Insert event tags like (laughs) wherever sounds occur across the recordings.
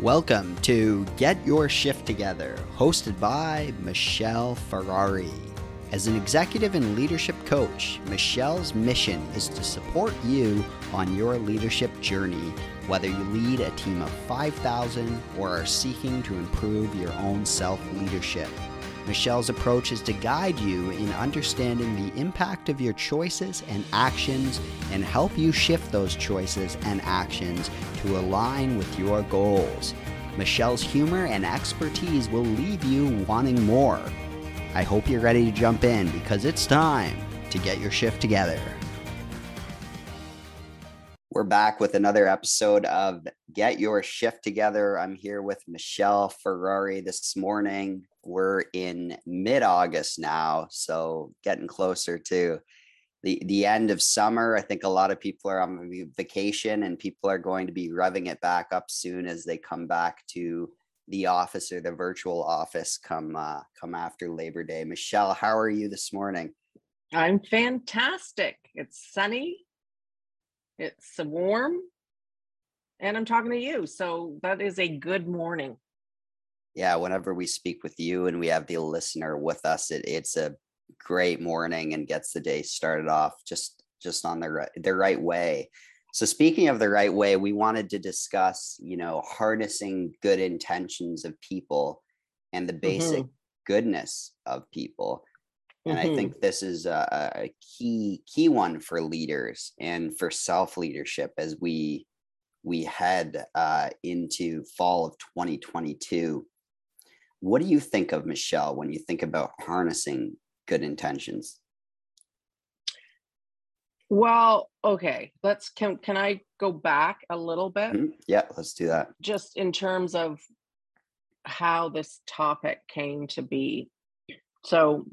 Welcome to Get Your Shift Together, hosted by Michelle Ferrari. As an executive and leadership coach, Michelle's mission is to support you on your leadership journey, whether you lead a team of 5,000 or are seeking to improve your own self leadership. Michelle's approach is to guide you in understanding the impact of your choices and actions and help you shift those choices and actions to align with your goals. Michelle's humor and expertise will leave you wanting more. I hope you're ready to jump in because it's time to get your shift together. We're back with another episode of Get Your Shift Together. I'm here with Michelle Ferrari this morning. We're in mid August now, so getting closer to the, the end of summer. I think a lot of people are on vacation and people are going to be revving it back up soon as they come back to the office or the virtual office come uh, come after Labor Day. Michelle, how are you this morning? I'm fantastic. It's sunny. It's warm. And I'm talking to you. So that is a good morning. Yeah, whenever we speak with you and we have the listener with us, it, it's a great morning and gets the day started off just just on the right the right way. So speaking of the right way, we wanted to discuss, you know, harnessing good intentions of people and the basic mm-hmm. goodness of people. And mm-hmm. I think this is a, a, key key one for leaders and for self leadership as we we head uh, into fall of 2022. What do you think of Michelle when you think about harnessing good intentions? Well, okay. Let's can can I go back a little bit? Mm-hmm. Yeah, let's do that. Just in terms of how this topic came to be. So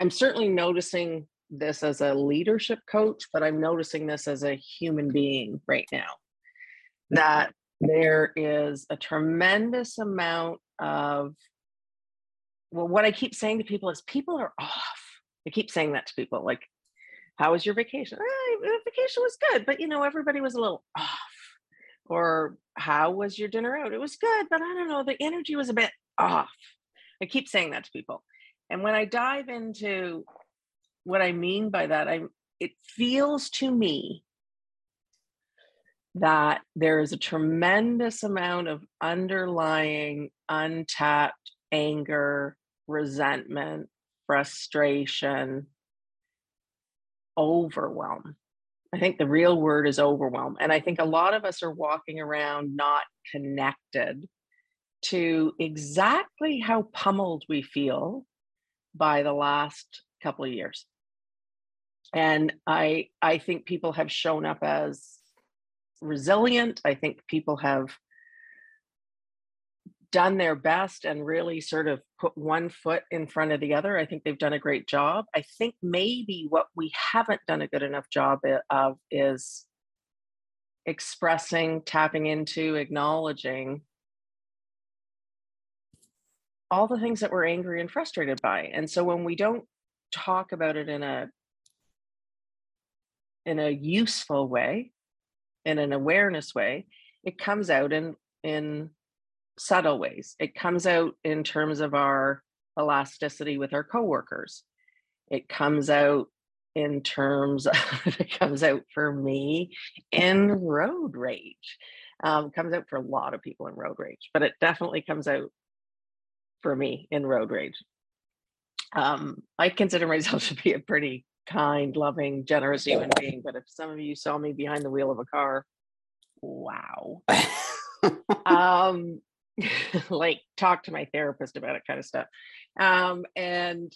I'm certainly noticing this as a leadership coach, but I'm noticing this as a human being right now. That there is a tremendous amount of well, what I keep saying to people is people are off I keep saying that to people like, how was your vacation? Vacation was good, but you know, everybody was a little off. Or how was your dinner out? It was good, but I don't know, the energy was a bit off. I keep saying that to people. And when I dive into what I mean by that, I it feels to me that there is a tremendous amount of underlying untapped anger, resentment, frustration, overwhelm. I think the real word is overwhelm. And I think a lot of us are walking around not connected to exactly how pummeled we feel by the last couple of years. And I I think people have shown up as resilient. I think people have done their best and really sort of put one foot in front of the other. I think they've done a great job. I think maybe what we haven't done a good enough job of is expressing, tapping into, acknowledging all the things that we're angry and frustrated by. And so when we don't talk about it in a in a useful way, in an awareness way, it comes out in in subtle ways. It comes out in terms of our elasticity with our coworkers. It comes out in terms (laughs) of, it comes out for me in road rage. Um, comes out for a lot of people in road rage, but it definitely comes out for me in road rage. Um, I consider myself (laughs) to be a pretty kind, loving, generous human being, but if some of you saw me behind the wheel of a car, wow. (laughs) um, (laughs) like talk to my therapist about it kind of stuff. Um, and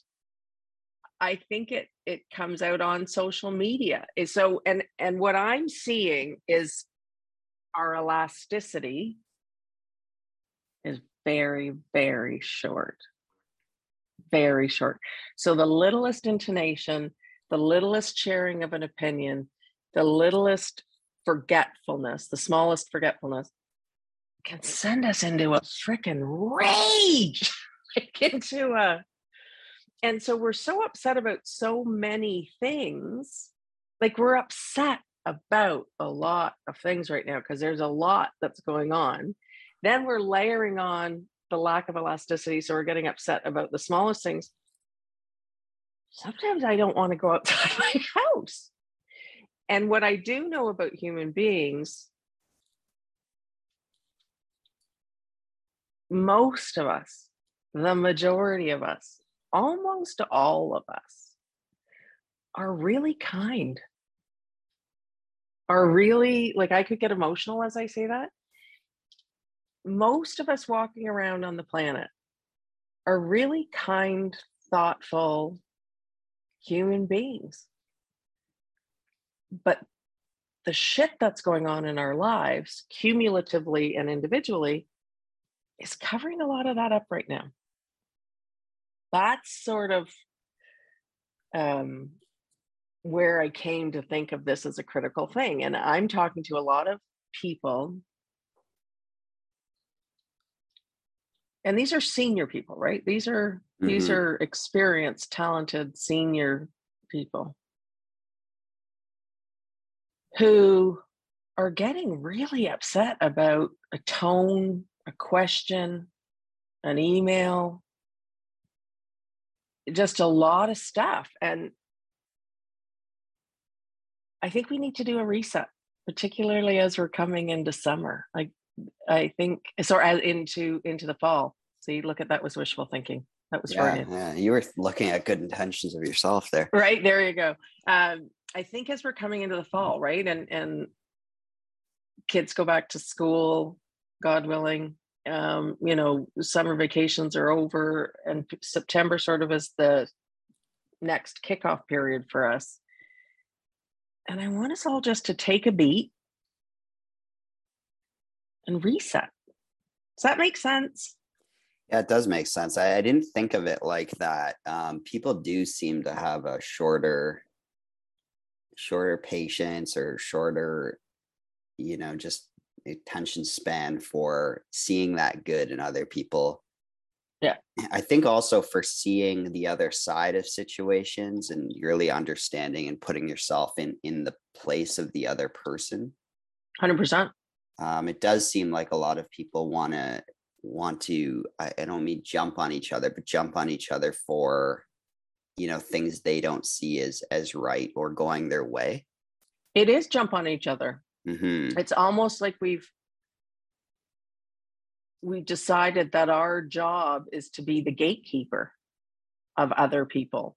i think it it comes out on social media. So and and what i'm seeing is our elasticity is very very short. Very short. So the littlest intonation the littlest sharing of an opinion the littlest forgetfulness the smallest forgetfulness can send us into a freaking rage, (laughs) like into a. And so we're so upset about so many things. Like we're upset about a lot of things right now because there's a lot that's going on. Then we're layering on the lack of elasticity. So we're getting upset about the smallest things. Sometimes I don't want to go outside (laughs) my house. And what I do know about human beings, most of us, the majority of us, almost all of us, are really kind. Are really like, I could get emotional as I say that. Most of us walking around on the planet are really kind, thoughtful human beings but the shit that's going on in our lives, cumulatively and individually, is covering a lot of that up right now. That's sort of um, where I came to think of this as a critical thing. And I'm talking to a lot of people. And these are senior people, right? These are mm-hmm. these are experienced, talented, senior people who are getting really upset about a tone, a question, an email, just a lot of stuff. And I think we need to do a reset, particularly as we're coming into summer. Like I think so as into into the fall. See, look at that was wishful thinking. That was yeah, yeah. You were looking at good intentions of yourself there. Right there, you go. Um, I think as we're coming into the fall, right, and and kids go back to school, God willing. Um, you know, summer vacations are over, and September sort of is the next kickoff period for us. And I want us all just to take a beat and reset. Does that make sense? Yeah, it does make sense. I, I didn't think of it like that. Um, people do seem to have a shorter, shorter patience or shorter, you know, just attention span for seeing that good in other people. Yeah. I think also for seeing the other side of situations and really understanding and putting yourself in in the place of the other person. 100%. Um, it does seem like a lot of people want to want to I, I don't mean jump on each other but jump on each other for you know things they don't see as as right or going their way it is jump on each other mm-hmm. it's almost like we've we decided that our job is to be the gatekeeper of other people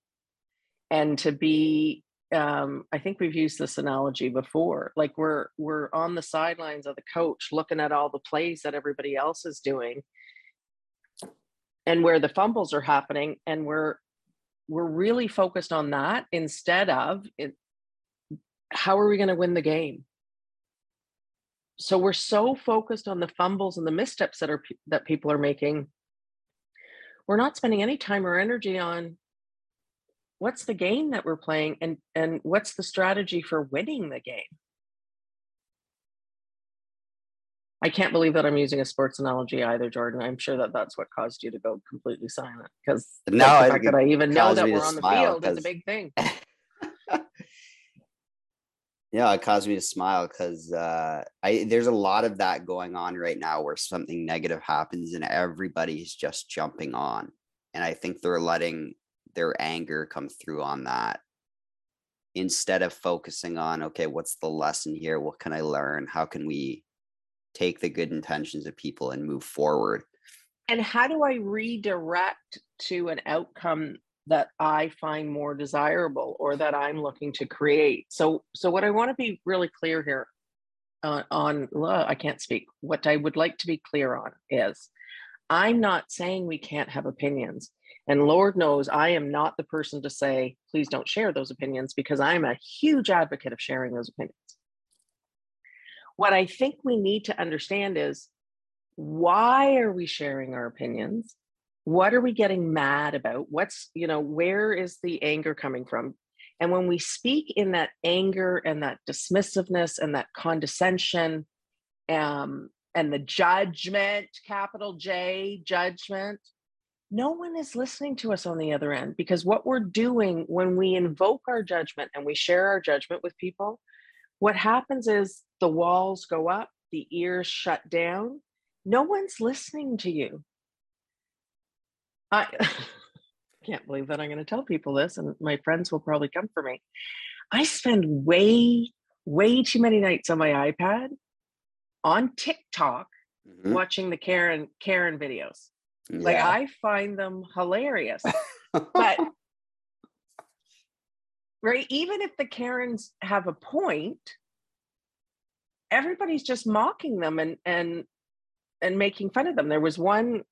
and to be um, I think we've used this analogy before. Like we're we're on the sidelines of the coach, looking at all the plays that everybody else is doing, and where the fumbles are happening, and we're we're really focused on that instead of it, how are we going to win the game. So we're so focused on the fumbles and the missteps that are that people are making. We're not spending any time or energy on what's the game that we're playing and and what's the strategy for winning the game? I can't believe that i'm using a sports analogy either jordan. I'm sure that that's what caused you to go completely silent because no the fact that i even know that we're on the field is a big thing. (laughs) Yeah it caused me to smile because uh, i there's a lot of that going on right now where something negative happens and everybody's just jumping on. And i think they're letting their anger come through on that. Instead of focusing on okay what's the lesson here? What can i learn? How can we take the good intentions of people and move forward? And how do i redirect to an outcome that i find more desirable or that i'm looking to create? So so what i want to be really clear here uh, on i can't speak. What i would like to be clear on is i'm not saying we can't have opinions and Lord knows I am not the person to say, please don't share those opinions because I'm a huge advocate of sharing those opinions. What I think we need to understand is why are we sharing our opinions? What are we getting mad about? What's, you know, where is the anger coming from? And when we speak in that anger and that dismissiveness and that condescension um, and the judgment, capital J, judgment, no one is listening to us on the other end because what we're doing when we invoke our judgment and we share our judgment with people, what happens is the walls go up, the ears shut down. No one's listening to you. I (laughs) can't believe that I'm going to tell people this, and my friends will probably come for me. I spend way, way too many nights on my iPad on TikTok mm-hmm. watching the Karen Karen videos. Yeah. Like I find them hilarious. but (laughs) right, even if the Karens have a point, everybody's just mocking them and and and making fun of them. There was one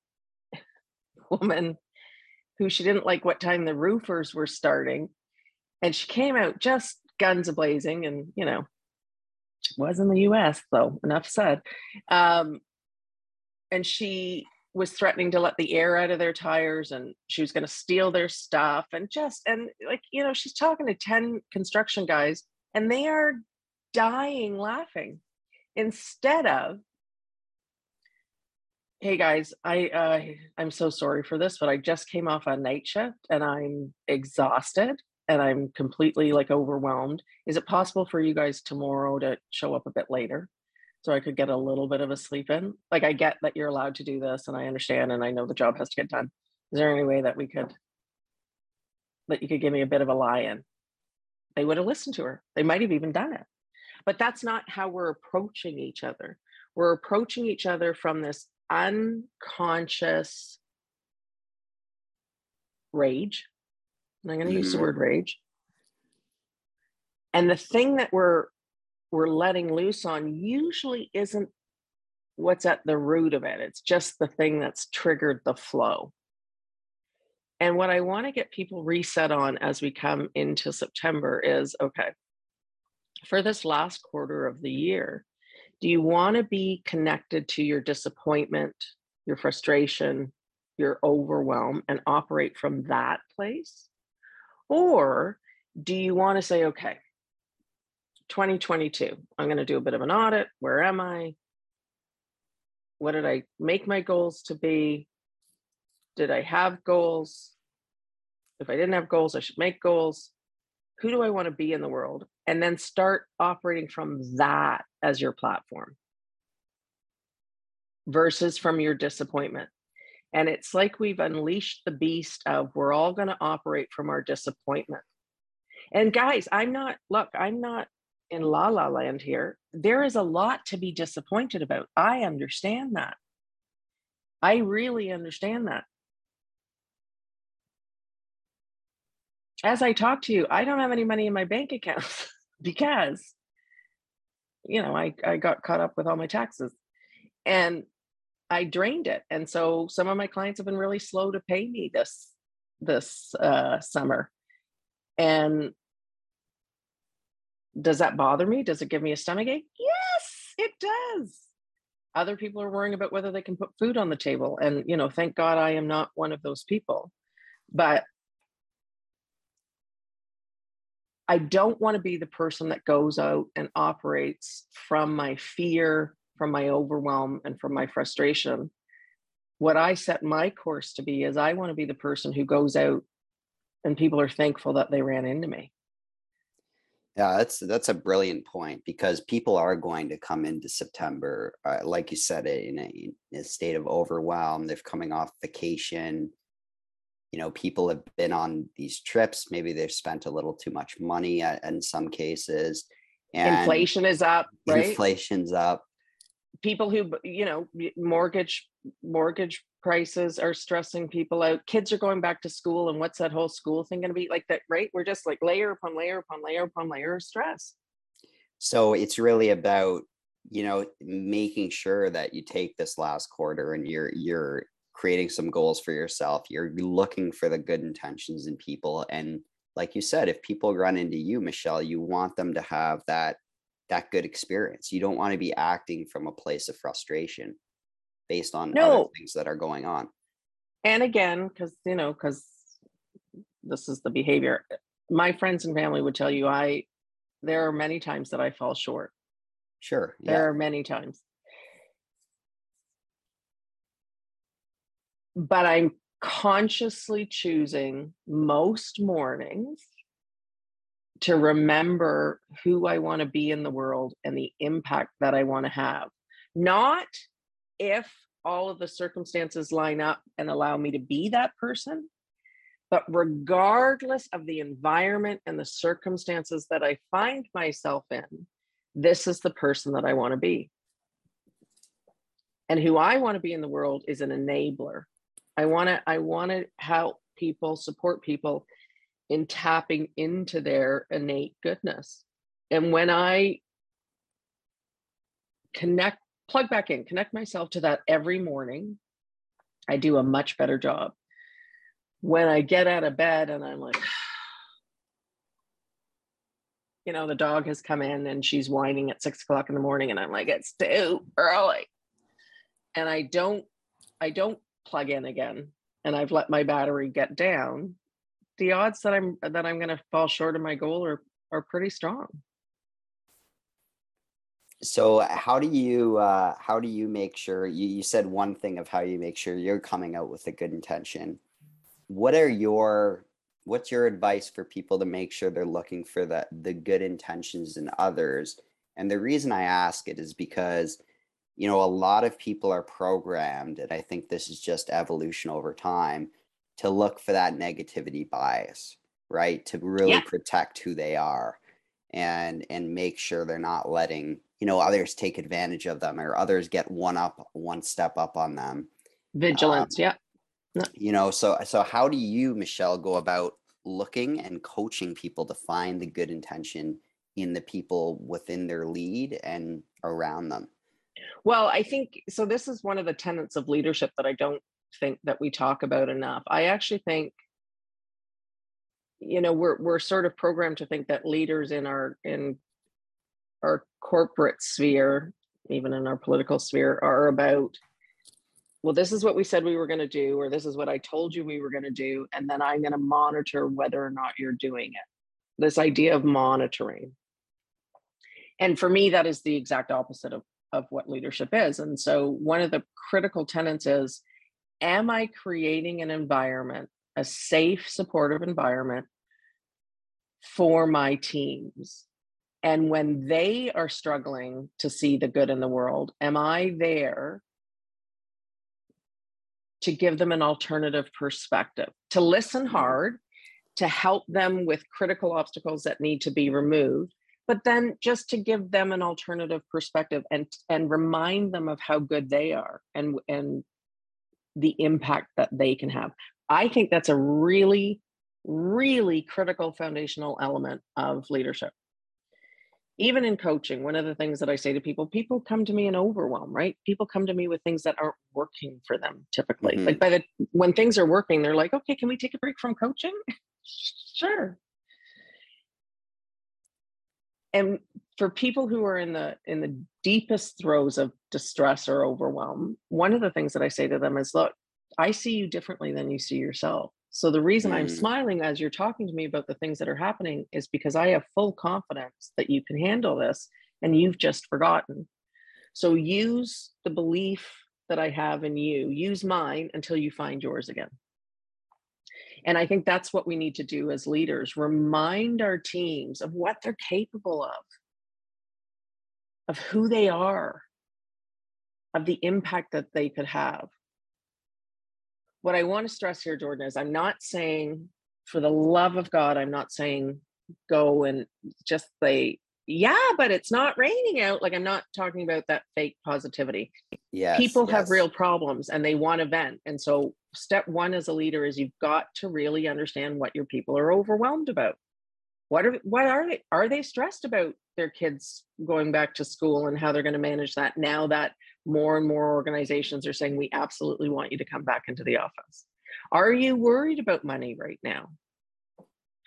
(laughs) woman who she didn't like what time the roofers were starting and she came out just guns blazing and you know was in the us though enough said um, and she was threatening to let the air out of their tires and she was going to steal their stuff and just and like you know she's talking to 10 construction guys and they are dying laughing instead of hey guys i uh, i'm so sorry for this but i just came off a night shift and i'm exhausted and i'm completely like overwhelmed. Is it possible for you guys tomorrow to show up a bit later so i could get a little bit of a sleep in like i get that you're allowed to do this and i understand and i know the job has to get done is there any way that we could that you could give me a bit of a lie in they would have listened to her they might have even done it but that's not how we're approaching each other we're approaching each other from this unconscious rage. And I'm going to mm-hmm. use the mm-hmm. word rage. And the thing that we're we're letting loose on usually isn't what's at the root of it. It's just the thing that's triggered the flow. And what I want to get people reset on as we come into September is okay, for this last quarter of the year, do you want to be connected to your disappointment, your frustration, your overwhelm, and operate from that place? Or do you want to say, okay, 2022, I'm going to do a bit of an audit. Where am I? What did I make my goals to be? Did I have goals? If I didn't have goals, I should make goals. Who do I want to be in the world? And then start operating from that as your platform versus from your disappointment. And it's like we've unleashed the beast of we're all going to operate from our disappointment. And guys, I'm not, look, I'm not in la la land here. There is a lot to be disappointed about. I understand that. I really understand that. As I talk to you, I don't have any money in my bank account (laughs) because you know, I, I got caught up with all my taxes and I drained it. And so some of my clients have been really slow to pay me this this uh, summer. And does that bother me? Does it give me a stomach ache? Yes, it does. Other people are worrying about whether they can put food on the table. And, you know, thank God I am not one of those people. But I don't want to be the person that goes out and operates from my fear, from my overwhelm, and from my frustration. What I set my course to be is I want to be the person who goes out and people are thankful that they ran into me. Yeah, that's that's a brilliant point because people are going to come into September, uh, like you said, in a, in a state of overwhelm. They're coming off vacation you know people have been on these trips maybe they've spent a little too much money at, in some cases and inflation is up right inflation's up people who you know mortgage mortgage prices are stressing people out kids are going back to school and what's that whole school thing going to be like that right we're just like layer upon layer upon layer upon layer of stress so it's really about you know making sure that you take this last quarter and you're you're creating some goals for yourself. You're looking for the good intentions in people. And like you said, if people run into you, Michelle, you want them to have that that good experience. You don't want to be acting from a place of frustration based on no. other things that are going on. And again, because you know, because this is the behavior. My friends and family would tell you I there are many times that I fall short. Sure. There yeah. are many times. but I'm consciously choosing most mornings to remember who I want to be in the world and the impact that I want to have. Not if all of the circumstances line up and allow me to be that person, but regardless of the environment and the circumstances that I find myself in, this is the person that I want to be. And who I want to be in the world is an enabler. I want to I want to help people, support people in tapping into their innate goodness. And when I connect, plug back in, connect myself to that every morning, I do a much better job. When I get out of bed and I'm like, (sighs) you know, the dog has come in and she's whining at six o'clock in the morning, and I'm like, it's too early. And I don't, I don't plug in again and I've let my battery get down the odds that I'm that I'm going to fall short of my goal are are pretty strong. So how do you uh, how do you make sure you, you said one thing of how you make sure you're coming out with a good intention? What are your what's your advice for people to make sure they're looking for the the good intentions in others? And the reason I ask it is because you know a lot of people are programmed and I think this is just evolution over time to look for that negativity bias, right? To really yeah. protect who they are and and make sure they're not letting, you know, others take advantage of them or others get one up one step up on them. Vigilance, um, yeah. You know, so so how do you, Michelle, go about looking and coaching people to find the good intention in the people within their lead and around them? Well, I think so. This is one of the tenets of leadership that I don't think that we talk about enough. I actually think you know we're we're sort of programmed to think that leaders in our in our corporate sphere even in our political sphere are about well this is what we said we were going to do or this is what i told you we were going to do and then i'm going to monitor whether or not you're doing it this idea of monitoring and for me that is the exact opposite of, of what leadership is and so one of the critical tenets is am I creating an environment, a safe, supportive environment for my teams? And when they are struggling to see the good in the world, am I there to give them an alternative perspective, to listen mm-hmm. hard, to help them with critical obstacles that need to be removed? but then just to give them an alternative perspective and and remind them of how good they are and and the impact that they can have. I think that's a really, really critical foundational element of leadership. Even in coaching, one of the things that I say to people, people come to me in overwhelm, right? People come to me with things that aren't working for them typically. Mm-hmm. Like by the when things are working, they're like, okay, can we take a break from coaching? (laughs) sure. And for people who are in the in the deepest throes of distress or overwhelm one of the things that i say to them is look i see you differently than you see yourself so the reason mm. i'm smiling as you're talking to me about the things that are happening is because i have full confidence that you can handle this and you've just forgotten so use the belief that i have in you use mine until you find yours again and I think that's what we need to do as leaders remind our teams of what they're capable of, of who they are, of the impact that they could have. What I want to stress here, Jordan, is I'm not saying, for the love of God, I'm not saying go and just say, yeah, but it's not raining out. Like I'm not talking about that fake positivity. Yeah. People yes. have real problems and they want to vent. And so step one as a leader is you've got to really understand what your people are overwhelmed about. What are what are they? Are they stressed about their kids going back to school and how they're going to manage that now that more and more organizations are saying we absolutely want you to come back into the office? Are you worried about money right now?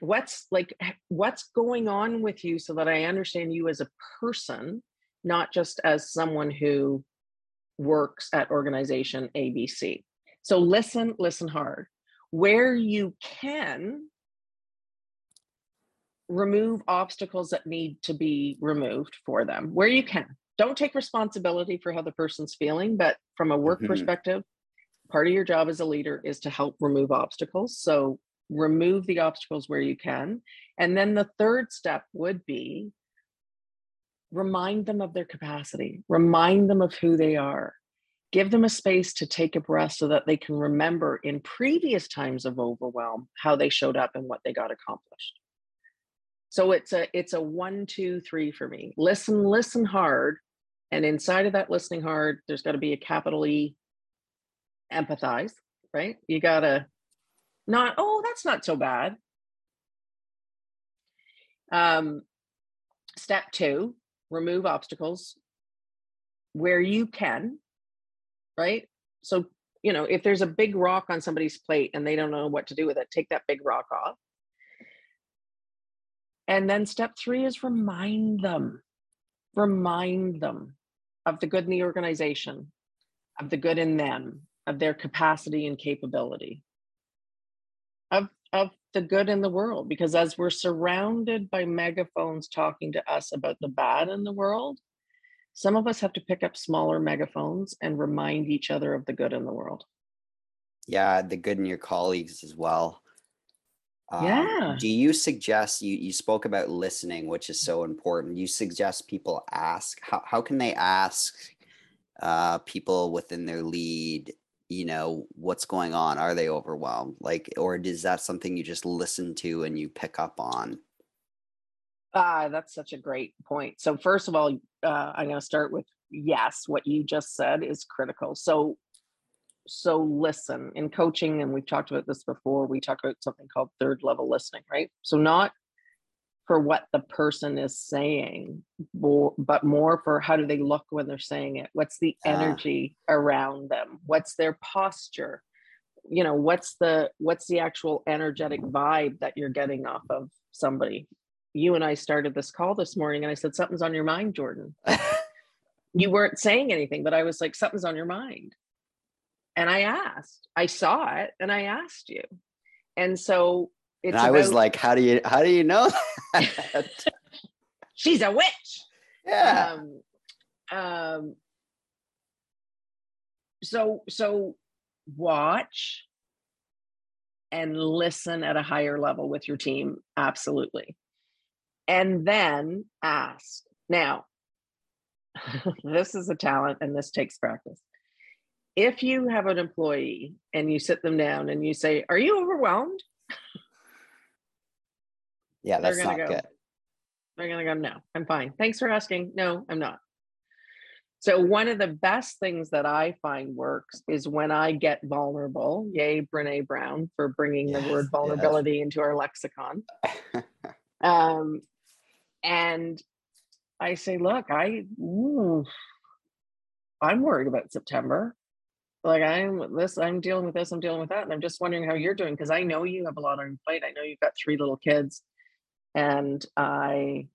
what's like what's going on with you so that i understand you as a person not just as someone who works at organization abc so listen listen hard where you can remove obstacles that need to be removed for them where you can don't take responsibility for how the person's feeling but from a work mm-hmm. perspective part of your job as a leader is to help remove obstacles so remove the obstacles where you can. And then the third step would be remind them of their capacity, remind them of who they are, give them a space to take a breath so that they can remember in previous times of overwhelm how they showed up and what they got accomplished. So it's a it's a one, two, three for me. Listen, listen hard. And inside of that listening hard, there's got to be a capital E empathize, right? You gotta not, oh, that's not so bad. Um, step two, remove obstacles where you can, right? So, you know, if there's a big rock on somebody's plate and they don't know what to do with it, take that big rock off. And then step three is remind them, remind them of the good in the organization, of the good in them, of their capacity and capability of of the good in the world. Because as we're surrounded by megaphones talking to us about the bad in the world some of us have to pick up smaller megaphones and remind each other of the good in the world. Yeah the good in your colleagues as well um, yeah. do you suggest you you spoke about listening which is so important. You suggest people ask how, how can they ask uh, people within their lead you know what's going on? Are they overwhelmed? Like or is that something you just listen to and you pick up on? Ah that's such a great point. So first of all uh, i'm going to start with yes what you just said is critical. So so listen in coaching and we've talked about this before we talk about something called third level listening right so not for what the person is saying, but more for how do they look when they're saying it? What's the ah. energy around them? What's their posture? You know, what's the what's the actual energetic vibe that you're getting off of somebody? You and I started this call this morning and I said something's on your mind, Jordan. (laughs) you weren't saying anything, but I was like something's on your mind. And I asked. I saw it and I asked you. And so it's and I about, was like, how do you how do you know (laughs) She's a witch. Yeah. Um, um, so so watch and listen at a higher level with your team absolutely and then ask now (laughs) this is a talent and this takes practice if you have an employee and you sit them down and you say are you overwhelmed yeah, that's not go, good. They're gonna go, no, I'm fine. Thanks for asking. No, I'm not. So one of the best things that I find works is when I get vulnerable. Yay, Brene Brown for bringing yes, the word vulnerability yes. into our lexicon. (laughs) um, and I say, look, I, ooh, I'm worried about September. Like I'm this, I'm dealing with this, I'm dealing with that, and I'm just wondering how you're doing because I know you have a lot on your plate. I know you've got three little kids and I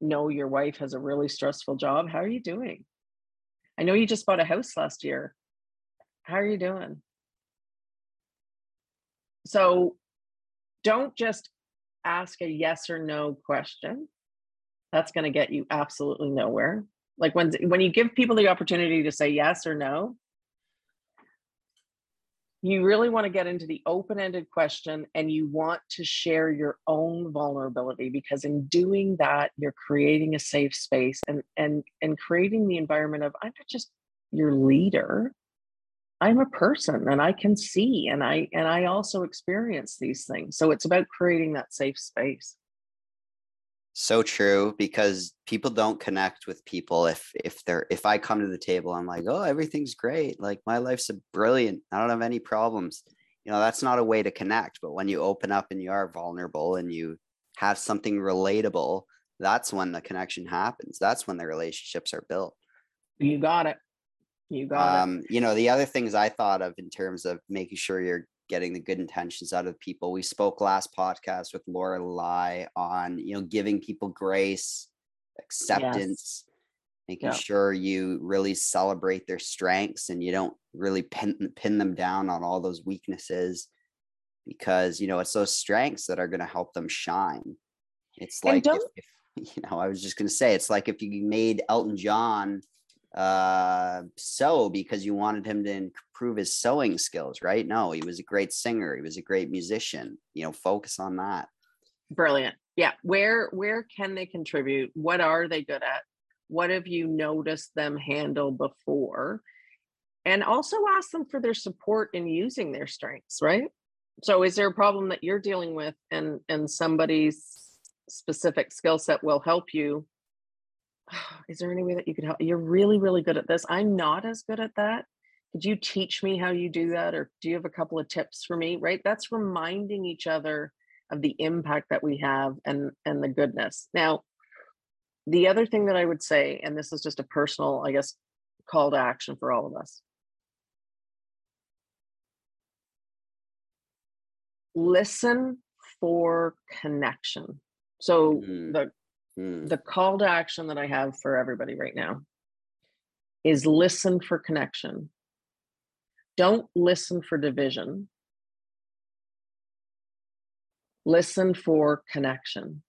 know your wife has a really stressful job. How are you doing? I know you just bought a house last year. How are you doing? So don't just ask a yes or no question. That's going to get you absolutely nowhere. Like when when you give people the opportunity to say yes or no, you really want to get into the open-ended question and you want to share your own vulnerability because in doing that you're creating a safe space and and and creating the environment of i'm not just your leader i'm a person and i can see and i and i also experience these things. So it's about creating that safe space so true because people don't connect with people if if they're if i come to the table i'm like oh everything's great. Like my life's a brilliant i don't have any problems. You know that's not a way to connect but when you open up and you are vulnerable and you have something relatable that's when the connection happens. That's when the relationships are built. You got it. You got um, it you know the other things i thought of in terms of making sure you're getting the good intentions out of people. We spoke last podcast with Laura Lai on, you know, giving people grace, acceptance, yes. making sure you really celebrate their strengths and you don't really pin pin them down on all those weaknesses because you know it's those strengths that are going to help them shine. It's like if, if, (laughs) you know, I was just going to say it's like if you made Elton John uh, sew because you wanted him to improve his sewing skills, right? No, he was a great singer. He was a great musician. You know, focus on that. Brilliant. Yeah. Where where can they contribute? What are they good at? What have you noticed them handle before? And also ask them for their support in using their strengths, right? So is there a problem that you're dealing with and and somebody's specific skill set will help you (sighs) is there any way that you could help? You're really really good at this. I'm not as good at that. Could you teach me how you do that or do you have a couple of tips for me right? That's reminding each other of the impact that we have and and the goodness. Now the other thing that i would say and this is just a personal i guess call to action for all of us. Listen for connection. So mm. the mm. the call to action that I have for everybody right now is listen for connection. Don't listen for division. Listen for connection.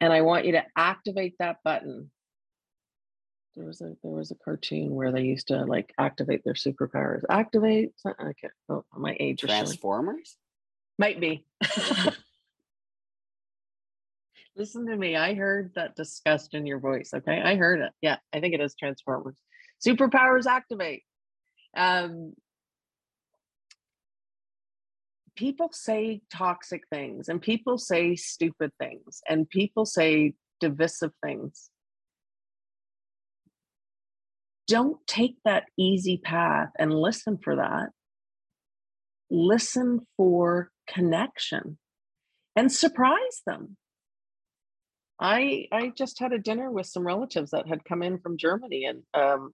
And I want you to activate that button. There was a there was a cartoon where they used to like activate their superpowers. Activate. Okay. Oh, my age. Transformers. Might be. (laughs) Listen to me. I heard that disgust in your voice. Okay. I heard it. Yeah. I think it is Transformers. Superpowers activate. Um, people say toxic things and people say stupid things and people say divisive things. Don't take that easy path and listen for that. Listen for connection and surprise them I I just had a dinner with some relatives that had come in from Germany, and um,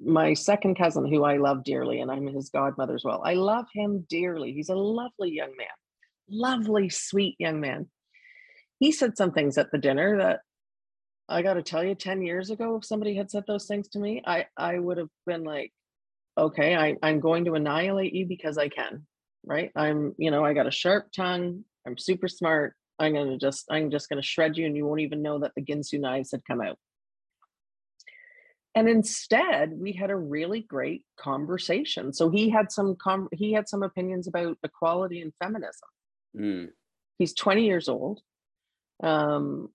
my second cousin, who I love dearly, and I'm his godmother as well. I love him dearly. He's a lovely young man, lovely, sweet young man. He said some things at the dinner that I got to tell you, ten years ago, if somebody had said those things to me, I I would have been like, okay, I, I'm going to annihilate you because I can, right? I'm, you know, I got a sharp tongue. I'm super smart I'm gonna just I'm just gonna shred you and you won't even know that the Ginsu knives had come out. And instead, we had a really great conversation. So he had some com- he had some opinions about equality and feminism. Mm. He's 20 years old. Um,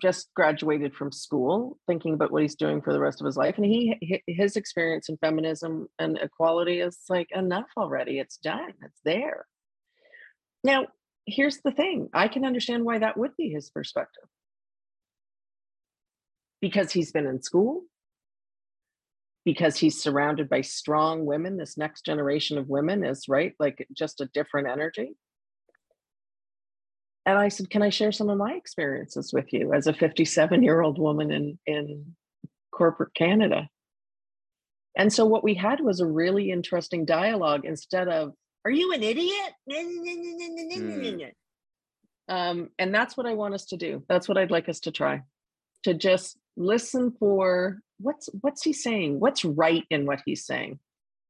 just graduated from school thinking about what he's doing for the rest of his life and he his experience in feminism and equality is like enough already it's done it's there now here's the thing I can understand why that would be his perspective. Because he's been in school, because he's surrounded by strong women. This next generation of women is right, like just a different energy. And I said, Can I share some of my experiences with you as a 57 year old woman in, in corporate Canada? And so what we had was a really interesting dialogue instead of are you an idiot? Mm. Um, and that's what I want us to do. That's what I'd like us to try. To just listen for what's what's he saying? What's right in what he's saying?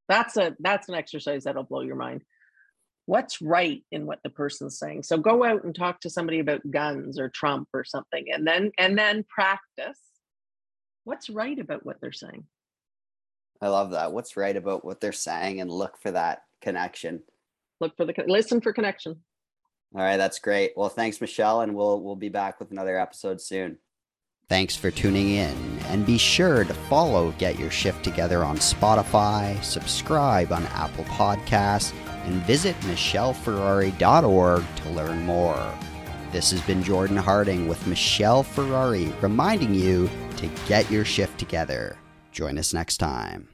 That's a that's an exercise that'll blow your mind. What's right in what the person's saying? So go out and talk to somebody about guns or Trump or something, and then and then practice what's right about what they're saying. I love that. What's right about what they're saying, and look for that connection. Look for the listen for connection. All right, that's great. Well, thanks, Michelle, and we'll we'll be back with another episode soon. Thanks for tuning in, and be sure to follow Get Your Shift Together on Spotify, subscribe on Apple Podcasts, and visit michelleferrari.org to learn more. This has been Jordan Harding with Michelle Ferrari reminding you to get your shift together. Join us next time.